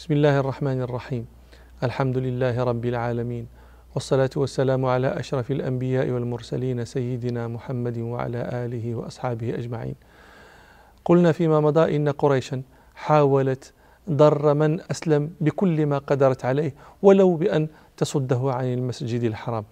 بسم الله الرحمن الرحيم الحمد لله رب العالمين والصلاة والسلام على أشرف الأنبياء والمرسلين سيدنا محمد وعلى آله وأصحابه أجمعين قلنا فيما مضى إن قريشا حاولت ضر من أسلم بكل ما قدرت عليه ولو بأن تصده عن المسجد الحرام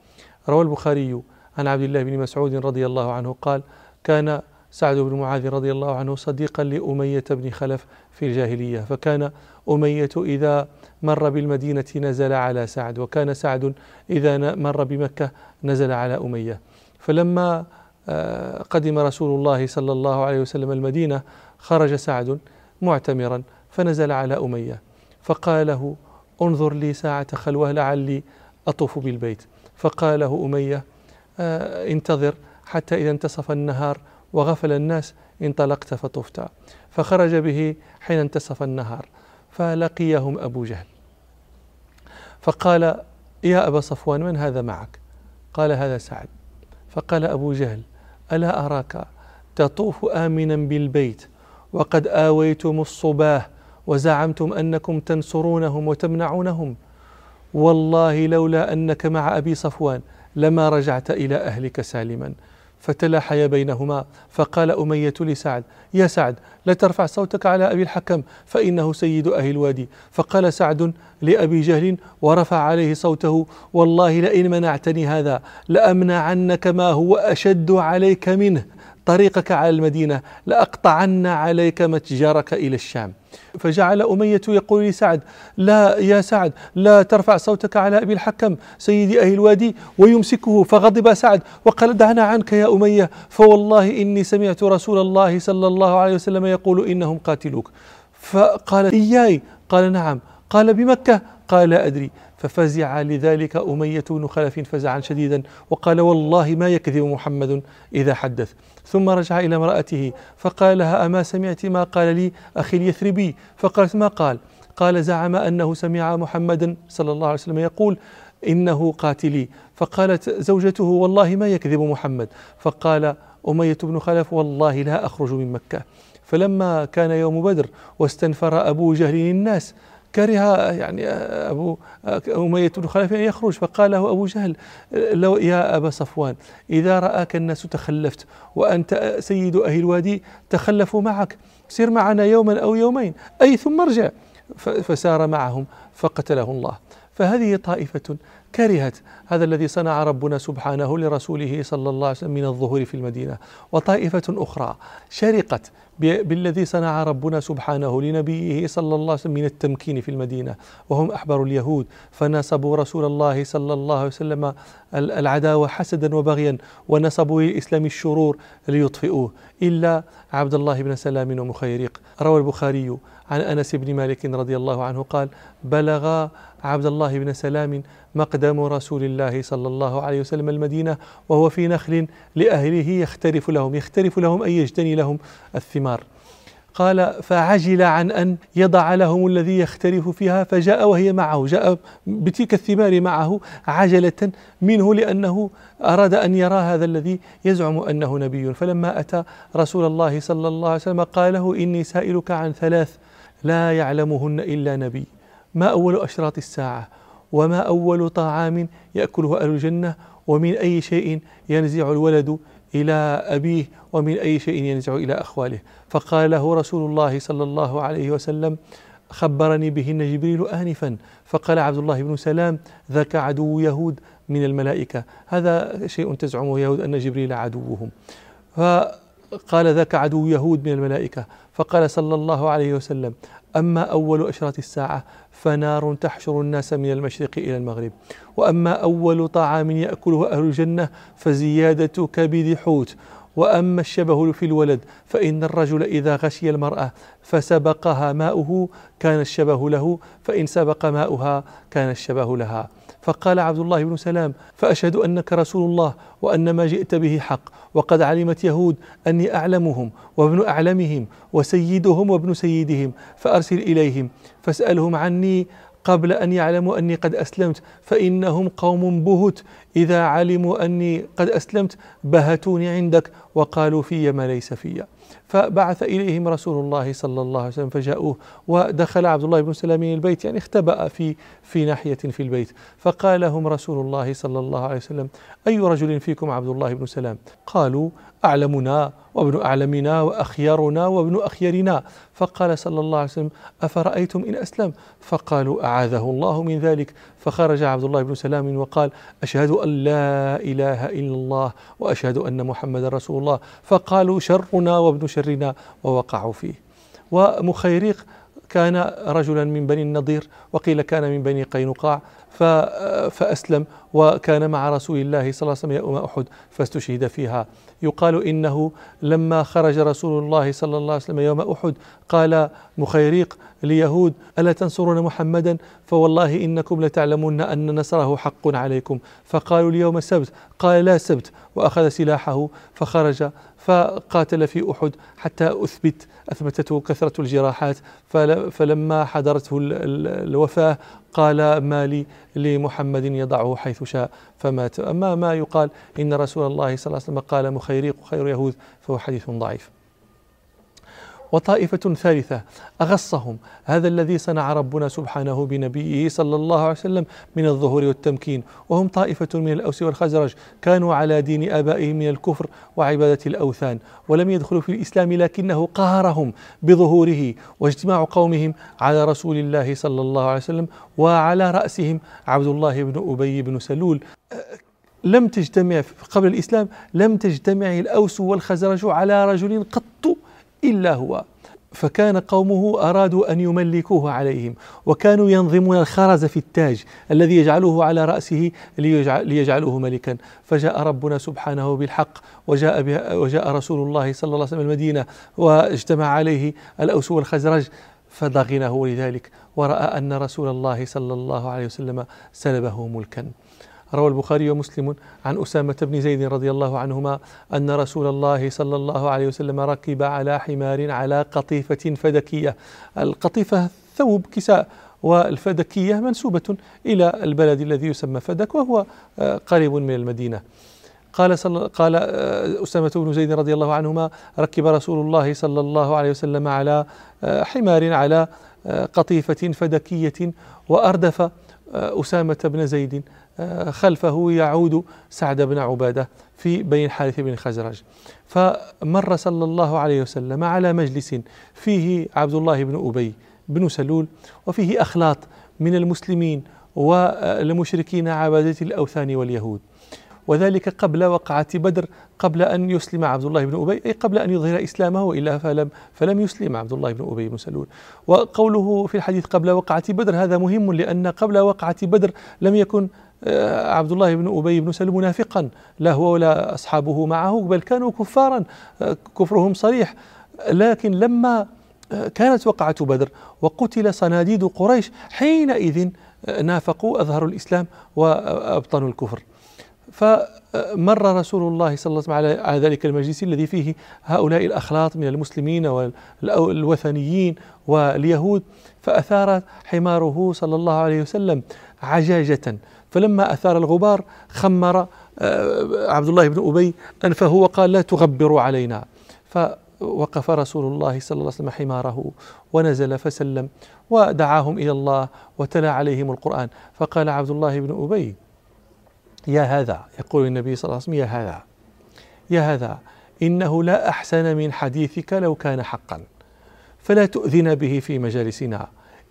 روى البخاري عن عبد الله بن مسعود رضي الله عنه قال كان سعد بن معاذ رضي الله عنه صديقا لأمية بن خلف في الجاهلية فكان أمية إذا مر بالمدينة نزل على سعد وكان سعد إذا مر بمكة نزل على أمية. فلما آه، قدم رسول الله صلى الله عليه وسلم المدينة خرج سعد معتمرا فنزل على أمية. فقال له انظر لي ساعة خلوة لعلي أطوف بالبيت. فقال له أمية آه، انتظر حتى إذا انتصف النهار وغفل الناس انطلقت فطفت. فخرج به حين انتصف النهار فلقيهم أبو جهل. فقال يا أبا صفوان من هذا معك؟ قال هذا سعد. فقال أبو جهل ألا أراك؟ تطوف آمنا بالبيت وقد آويتم الصباه وزعمتم أنكم تنصرونهم وتمنعونهم. والله لولا أنك مع أبي صفوان لما رجعت إلى أهلك سالما. فتلاحيا بينهما. فقال أمية لسعد يا سعد لا ترفع صوتك على أبي الحكم فإنه سيد أهل الوادي فقال سعد لأبي جهل ورفع عليه صوته والله لئن منعتني هذا لأمنعنك ما هو أشد عليك منه طريقك على المدينة لأقطعن عليك متجرك إلى الشام. فجعل أمية يقول لسعد لا يا سعد لا ترفع صوتك على أبي الحكم سيد أهل الوادي ويمسكه. فغضب سعد وقال دعنا عنك يا أمية فوالله إني سمعت رسول الله صلى الله عليه وسلم يقول إنهم قاتلوك. فقال إياي؟ قال نعم. قال بمكة؟ قال لا أدري. ففزع لذلك أمية بن خلف فزعا شديدا وقال والله ما يكذب محمد إذا حدث. ثم رجع إلى امرأته فقال لها أما سمعت ما قال لي أخي اليثربي؟ فقالت ما قال؟ قال زعم أنه سمع محمدا صلى الله عليه وسلم يقول إنه قاتلي. فقالت زوجته والله ما يكذب محمد؟ فقال أمية بن خلف والله لا أخرج من مكة. فلما كان يوم بدر واستنفر أبو جهل الناس كره يعني أبو أمية بن خلف أن يخرج فقال له أبو جهل لو يا أبا صفوان إذا رآك الناس تخلفت وأنت سيد أهل الوادي تخلفوا معك سر معنا يوما أو يومين أي ثم ارجع. فسار معهم فقتله الله. فهذه طائفة كرهت هذا الذي صنع ربنا سبحانه لرسوله صلى الله عليه وسلم من الظهور في المدينة. وطائفة أخرى شرقت بالذي صنع ربنا سبحانه لنبيه صلى الله عليه وسلم من التمكين في المدينة وهم أحبار اليهود. فنصبوا رسول الله صلى الله عليه وسلم العداوة حسدا وبغيا ونصبوا للإسلام الشرور ليطفئوه. إلا عبد الله بن سلام ومخيريق. روى البخاري عن أنس بن مالك رضي الله عنه قال بلغ عبد الله بن سلام مقدم رسول الله صلى الله عليه وسلم المدينة وهو في نخل لأهله يختلف لهم يختلف لهم أن يجتني لهم الثمار. قال فعجل عن أن يضع لهم الذي يختلف فيها فجاء وهي معه جاء بتلك الثمار معه عجلة منه لأنه أراد أن يرى هذا الذي يزعم أنه نبي. فلما أتى رسول الله صلى الله عليه وسلم قال له إني سائلك عن ثلاث لا يعلمهن إلا نبي. ما أول أشراط الساعة؟ وما أول طعام يأكله أهل الجنة؟ ومن أي شيء ينزع الولد إلى أبيه؟ ومن أي شيء ينزع إلى أخواله؟ فقال له رسول الله صلى الله عليه وسلم خبرني بهن جبريل آنفا. فقال عبد الله بن سلام ذاك عدو يهود من الملائكة. هذا شيء تزعمه يهود أن جبريل عدوهم. فقال ذاك عدو يهود من الملائكة. فقال صلى الله عليه وسلم أما أول أشراط الساعة فنار تحشر الناس من المشرق إلى المغرب. وأما أول طعام يأكله أهل الجنة فزيادة كبد حوت. وأما الشبه في الولد فإن الرجل إذا غشي المرأة فسبقها ماؤه كان الشبه له فإن سبق ماؤها كان الشبه لها. فقال عبد الله بن سلام فأشهد أنك رسول الله وأن ما جئت به حق وقد علمت يهود أني أعلمهم وابن أعلمهم وسيدهم وابن سيدهم فأرسل إليهم فاسألهم عني قبل أن يعلموا أني قد أسلمت فإنهم قوم بهت. إذا علموا أني قد أسلمت بهتوني عندك وقالوا في ما ليس في فبعث إليهم رسول الله صلى الله عليه وسلم فجاءوه ودخل عبد الله بن سلام البيت يعني اختبأ في في ناحية في البيت. فقال لهم رسول الله صلى الله عليه وسلم أي رجل فيكم عبد الله بن سلام قالوا أعلمنا وابن أعلمنا وأخيارنا وابن أخيارنا. فقال صلى الله عليه وسلم أفرأيتم إن أسلم؟ فقالوا أعاذه الله من ذلك. فخرج عبد الله بن سلام وقال أشهد أن لا إله إلا الله وأشهد أن محمد رسول الله. فقالوا شرنا وابن شرنا ووقعوا فيه. ومخيريق كان رجلا من بني النضير وقيل كان من بني قينقاع فأسلم وكان مع رسول الله صلى الله عليه وسلم يوم أحد فاستشهد فيها. يقال إنه لما خرج رسول الله صلى الله عليه وسلم يوم أحد قال مخيريق ليهود ألا تنصرون محمدا؟ فوالله إنكم لتعلمون أن نصره حق عليكم. فقالوا اليوم سبت قال لا سبت وأخذ سلاحه فخرج فقاتل في أحد حتى أثبت أثبتته كثرة الجراحات. فلما حضرته الوفاة قال ما لي لمحمد يضعه حيث شاء. فمات. أما ما يقال إن رسول الله صلى الله عليه وسلم قال مخيريق خير يهود فهو حديث ضعيف. وطائفة ثالثة أغصهم. هذا الذي صنع ربنا سبحانه بنبيه صلى الله عليه وسلم من الظهور والتمكين. وهم طائفة من الأوس والخزرج كانوا على دين آبائهم من الكفر وعبادة الأوثان ولم يدخلوا في الإسلام لكنه قهرهم بظهوره. واجتماع قومهم على رسول الله صلى الله عليه وسلم وعلى رأسهم عبد الله بن أبي بن سلول. لم تجتمع قبل الإسلام لم تجتمع الأوس والخزرج على رجل قط. إلا هو. فكان قومه أرادوا أن يملكوه عليهم وكانوا ينظمون الخرز في التاج الذي يجعله على رأسه ليجعله ملكا. فجاء ربنا سبحانه بالحق وجاء, وجاء رسول الله صلى الله عليه وسلم المدينة واجتمع عليه الأوس والخزرج فضغنه لذلك ورأى أن رسول الله صلى الله عليه وسلم سلبه ملكا. روى البخاري ومسلم عن أسامة بن زيد رضي الله عنهما أن رسول الله صلى الله عليه وسلم ركب على حمار على قطيفة فدكية. القطيفة ثوب كساء والفدكية منسوبة إلى البلد الذي يسمى فدك وهو آه، قريب من المدينة. قال صل... قال آه، أسامة بن زيد رضي الله عنهما ركب رسول الله صلى الله عليه وسلم على آه، حمار على قطيفة فدكية وأردف أسامة بن زيد خلفه يعود سعد بن عبادة في بين الحارث بن خزرج. فمر صلى الله عليه وسلم على مجلس فيه عبد الله بن أبي بن سلول وفيه أخلاط من المسلمين والمشركين عبادة الأوثان واليهود. وذلك قبل وقعة بدر قبل أن يسلم عبد الله بن أبي أي قبل أن يظهر إسلامه وإلا فلم فلم يسلم عبد الله بن أبي بن سلول. وقوله في الحديث قبل وقعة بدر هذا مهم لأن قبل وقعة بدر لم يكن آه، عبد الله بن أبي بن سلول منافقا لا هو ولا أصحابه معه بل كانوا كفارا آه، كفرهم صريح. لكن لما آه، كانت وقعة بدر وقتل صناديد قريش حينئذ نافقوا أظهروا الإسلام وأبطنوا الكفر. فمر رسول الله صلى الله عليه وسلم على ذلك المجلس الذي فيه هؤلاء الأخلاط من المسلمين والوثنيين واليهود فأثار حماره صلى الله عليه وسلم عجاجة. فلما أثار الغبار خمر آه، عبد الله بن أبي أنفه وقال لا تغبروا علينا. فوقف رسول الله صلى الله عليه وسلم حماره ونزل فسلم ودعاهم إلى الله وتلا عليهم القرآن. فقال عبد الله بن أبي يا هذا يقول النبي صلى الله عليه وسلم يا هذا يا هذا إنه لا أحسن من حديثك لو كان حقا فلا تؤذنا به في مجالسنا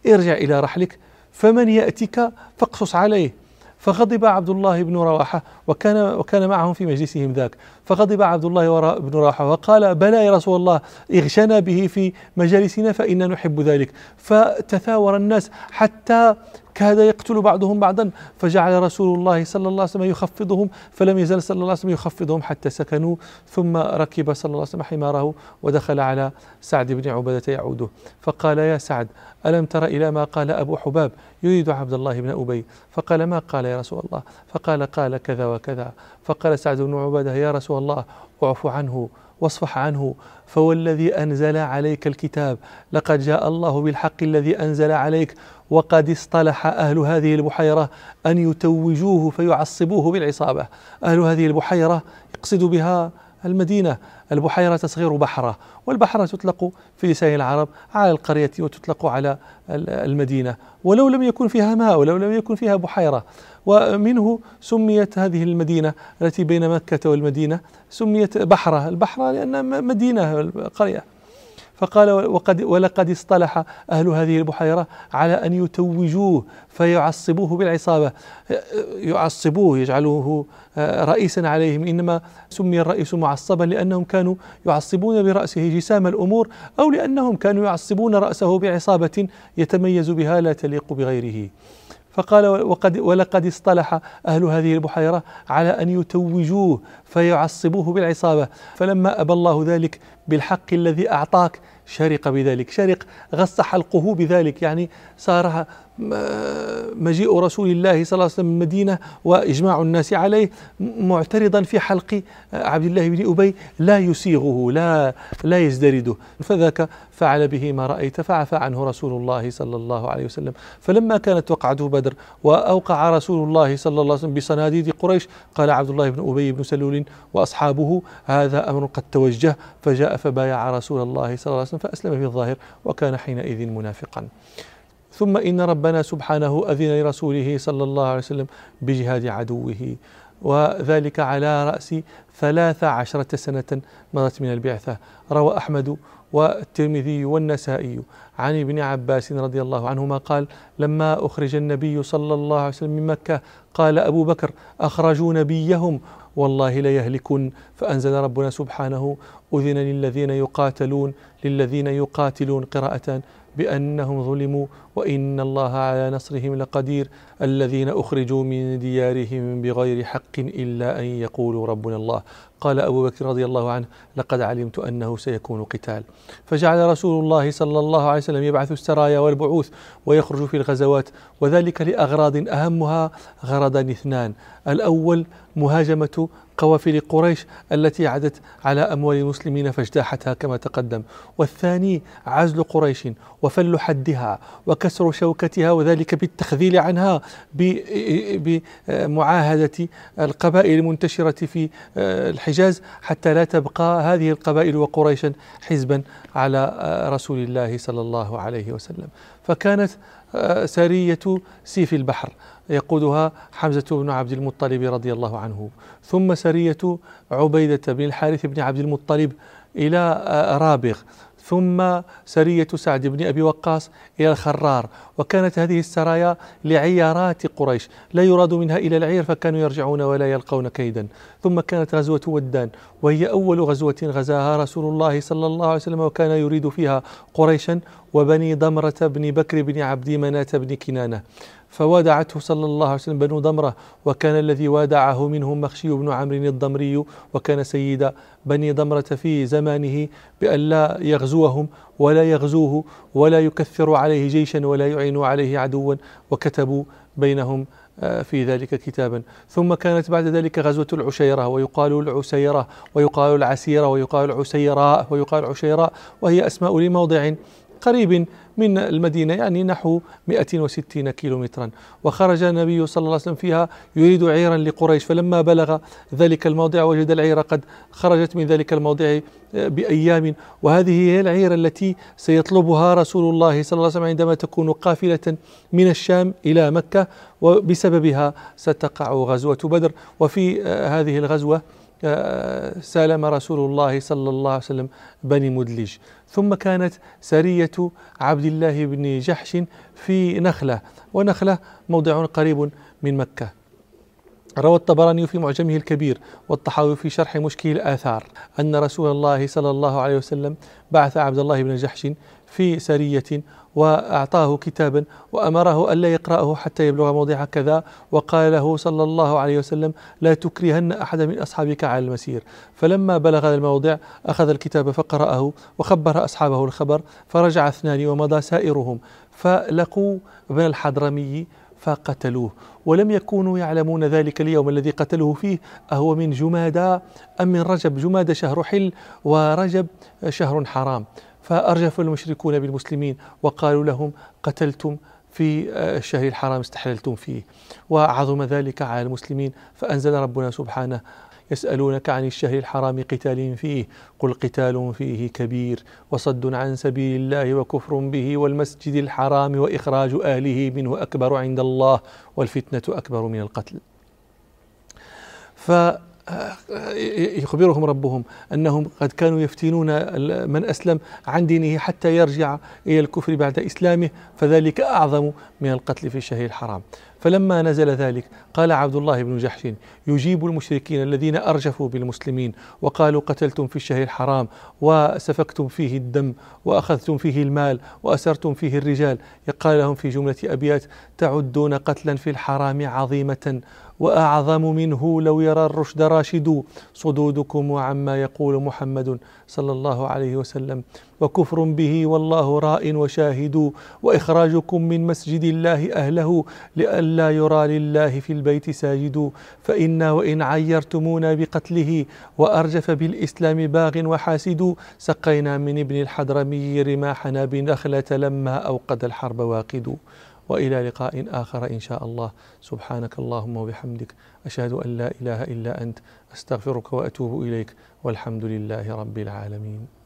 ارجع إلى رحلك فمن يأتك فاقصص عليه. فغضب عبد الله بن رواحة وكان وكان معهم في مجلسهم ذاك. فغضب عبد الله بن رواحة وقال بلى يا رسول الله اغشنا به في مجالسنا فإنا نحب ذلك. فتثاور الناس حتى كاد يقتل بعضهم بعضا. فجعل رسول الله صلى الله عليه وسلم يخفضهم فلم يزل صلى الله عليه وسلم يخفضهم حتى سكنوا. ثم ركب صلى الله عليه وسلم حماره ودخل على سعد بن عبادة يعوده. فقال يا سعد ألم تر إلى ما قال أبو حباب يريد عبد الله بن أبي؟ فقال ما قال يا رسول الله؟ فقال قال كذا وكذا. فقال سعد بن عبادة يا رسول الله اعف عنه واصفح عنه فوالذي أنزل عليك الكتاب. لقد جاء الله بالحق الذي أنزل عليك وقد اصطلح أهل هذه البحيرة أن يتوجوه فيعصبوه بالعصابة. أهل هذه البحيرة يقصد بها المدينة. البحيرة تصغير بحرة والبحرة تطلق في لسان العرب على القرية وتطلق على المدينة. ولو لم يكن فيها ماء ولو لم يكن فيها بحيرة ومنه سميت هذه المدينة التي بين مكة والمدينة سميت بحرة. البحرة لأنها مدينة قرية. فقال وقد ولقد اصطلح أهل هذه البحيرة على أن يتوجوه فيعصبوه بالعصابة. يعصبوه يجعلوه رئيسا عليهم. إنما سمي الرئيس معصبا لأنهم كانوا يعصبون برأسه جسام الأمور أو لأنهم كانوا يعصبون رأسه بعصابة يتميز بها لا تليق بغيره. فقال وقد ولقد اصطلح أهل هذه البحيرة على أن يتوجوه فيعصبوه بالعصابة. فلما أبى الله ذلك بالحق الذي أعطاك. شرق بذلك. شرق غص حلقه بذلك. يعني صار مجيء رسول الله صلى الله عليه وسلم المدينة وإجماع الناس عليه معترضا في حلق عبد الله بن أبي. لا يسيغه لا لا يزدرده. فذاك فعل به ما رأيت فعفى عنه رسول الله صلى الله عليه وسلم. فلما كانت وقعته بدر وأوقع رسول الله صلى الله عليه وسلم بصناديد قريش قال عبد الله بن أبي بن سلول وأصحابه هذا أمر قد توجه. فجاء فبايع رسول الله صلى الله عليه وسلم فأسلم في الظاهر وكان حينئذ منافقا. ثم إن ربنا سبحانه أذن لرسوله صلى الله عليه وسلم بجهاد عدوه وذلك على رأس ثلاث عشرة سنة مضت من البعثة. روى أحمد والترمذي والنسائي عن ابن عباس رضي الله عنهما قال لما أخرج النبي صلى الله عليه وسلم من مكة قال أبو بكر أخرجوا نبيهم والله ليهلكن فأنزل ربنا سبحانه أذن للذين يقاتلون للذين يقاتلون قراءة بأنهم ظلموا وإن الله على نصرهم لقدير الذين أخرجوا من ديارهم بغير حق إلا أن يقولوا ربنا الله. قال أبو بكر رضي الله عنه لقد علمت أنه سيكون قتال. فجعل رسول الله صلى الله عليه وسلم يبعث السرايا والبعوث ويخرج في الغزوات وذلك لأغراض أهمها غرضان اثنان الأول مهاجمة قوافل قريش التي عدت على أموال المسلمين فاجتاحتها كما تقدم. والثاني عزل قريش وفل حدها وكسر شوكتها وذلك بالتخذيل عنها بمعاهدة القبائل المنتشرة في الحجاز حتى لا تبقى هذه القبائل وقريشا حزبا على رسول الله صلى الله عليه وسلم. فكانت سارية سيف البحر. يقودها حمزة بن عبد المطلب رضي الله عنه. ثم سرية عبيدة بن الحارث بن عبد المطلب إلى رابغ. ثم سرية سعد بن أبي وقاص إلى الخرار. وكانت هذه السرايا لعيارات قريش. لا يراد منها إلى العير فكانوا يرجعون ولا يلقون كيدا. ثم كانت غزوة ودان وهي أول غزوة غزاها رسول الله صلى الله عليه وسلم وكان يريد فيها قريشا وبني ضمرة بن بكر بن عبد مناة بن كنانة. فوادعته صلى الله عليه وسلم بنو ضمرة وكان الذي وادعه منهم مخشي بن عمرو الضمري وكان سيد بني ضمرة في زمانه بأن لا يغزوهم ولا يغزوه ولا يكثر عليه جيشا ولا يعين عليه عدوا وكتبوا بينهم آه، في ذلك كتابا. ثم كانت بعد ذلك غزوة العشيرة ويقال العسيرة ويقال العسيرة ويقال العسيراء ويقال العشيراء وهي أسماء لموضع قريب من المدينة يعني نحو 160 كيلومترا. وخرج النبي صلى الله عليه وسلم فيها يريد عيرا لقريش. فلما بلغ ذلك الموضع وجد العير قد خرجت من ذلك الموضع بأيام. وهذه هي العير التي سيطلبها رسول الله صلى الله عليه وسلم عندما تكون قافلة من الشام إلى مكة وبسببها ستقع غزوة بدر. وفي هذه الغزوة سالم رسول الله صلى الله عليه وسلم بني مدلج. ثم كانت سرية عبد الله بن جحش في نخلة ونخلة موضع قريب من مكة. روى الطبراني في معجمه الكبير والطحاوي في شرح مشكل الآثار أن رسول الله صلى الله عليه وسلم بعث عبد الله بن جحش في سرية وأعطاه كتابا وأمره ألا يقرأه حتى يبلغ موضع كذا. وقال له صلى الله عليه وسلم لا تكرهن أحد من أصحابك على المسير. فلما بلغ الموضع أخذ الكتاب فقرأه وخبر أصحابه الخبر فرجع اثنان ومضى سائرهم. فلقوا ابن الحضرمي فقتلوه. ولم يكونوا يعلمون ذلك اليوم الذي قتلوه فيه أهو من جمادى أم من رجب. جمادى شهر حل ورجب شهر حرام. فأرجف المشركون بالمسلمين وقالوا لهم قتلتم في الشهر الحرام استحللتم فيه. وعظم ذلك على المسلمين فأنزل ربنا سبحانه يسألونك عن الشهر الحرام قتال فيه. قل قتال فيه كبير وصد عن سبيل الله وكفر به والمسجد الحرام وإخراج أهله منه أكبر عند الله والفتنة أكبر من القتل. ف يخبرهم ربهم أنهم قد كانوا يفتنون من أسلم عن دينه حتى يرجع إلى الكفر بعد إسلامه فذلك أعظم من القتل في الشهر الحرام. فلما نزل ذلك قال عبد الله بن جحش يجيب المشركين الذين أرجفوا بالمسلمين وقالوا قتلتم في الشهر الحرام وسفكتم فيه الدم وأخذتم فيه المال وأسرتم فيه الرجال. يقال لهم في جملة أبيات تعدون قتلا في الحرام عظيمة وأعظم منه لو يرى الرشد راشد. صدودكم وعما يقول محمد صلى الله عليه وسلم. وكفر به والله راء وشاهد. وإخراجكم من مسجد الله أهله لئلا يرى لله في البيت ساجد. فانا وإن عيرتمونا بقتله وأرجف بالإسلام باغ وحاسد. سقينا من ابن الحضرمي رماحنا بنخلة لما أوقد الحرب واقد. وإلى لقاء آخر إن شاء الله. سبحانك اللهم وبحمدك أشهد أن لا إله إلا أنت أستغفرك وأتوب إليك والحمد لله رب العالمين.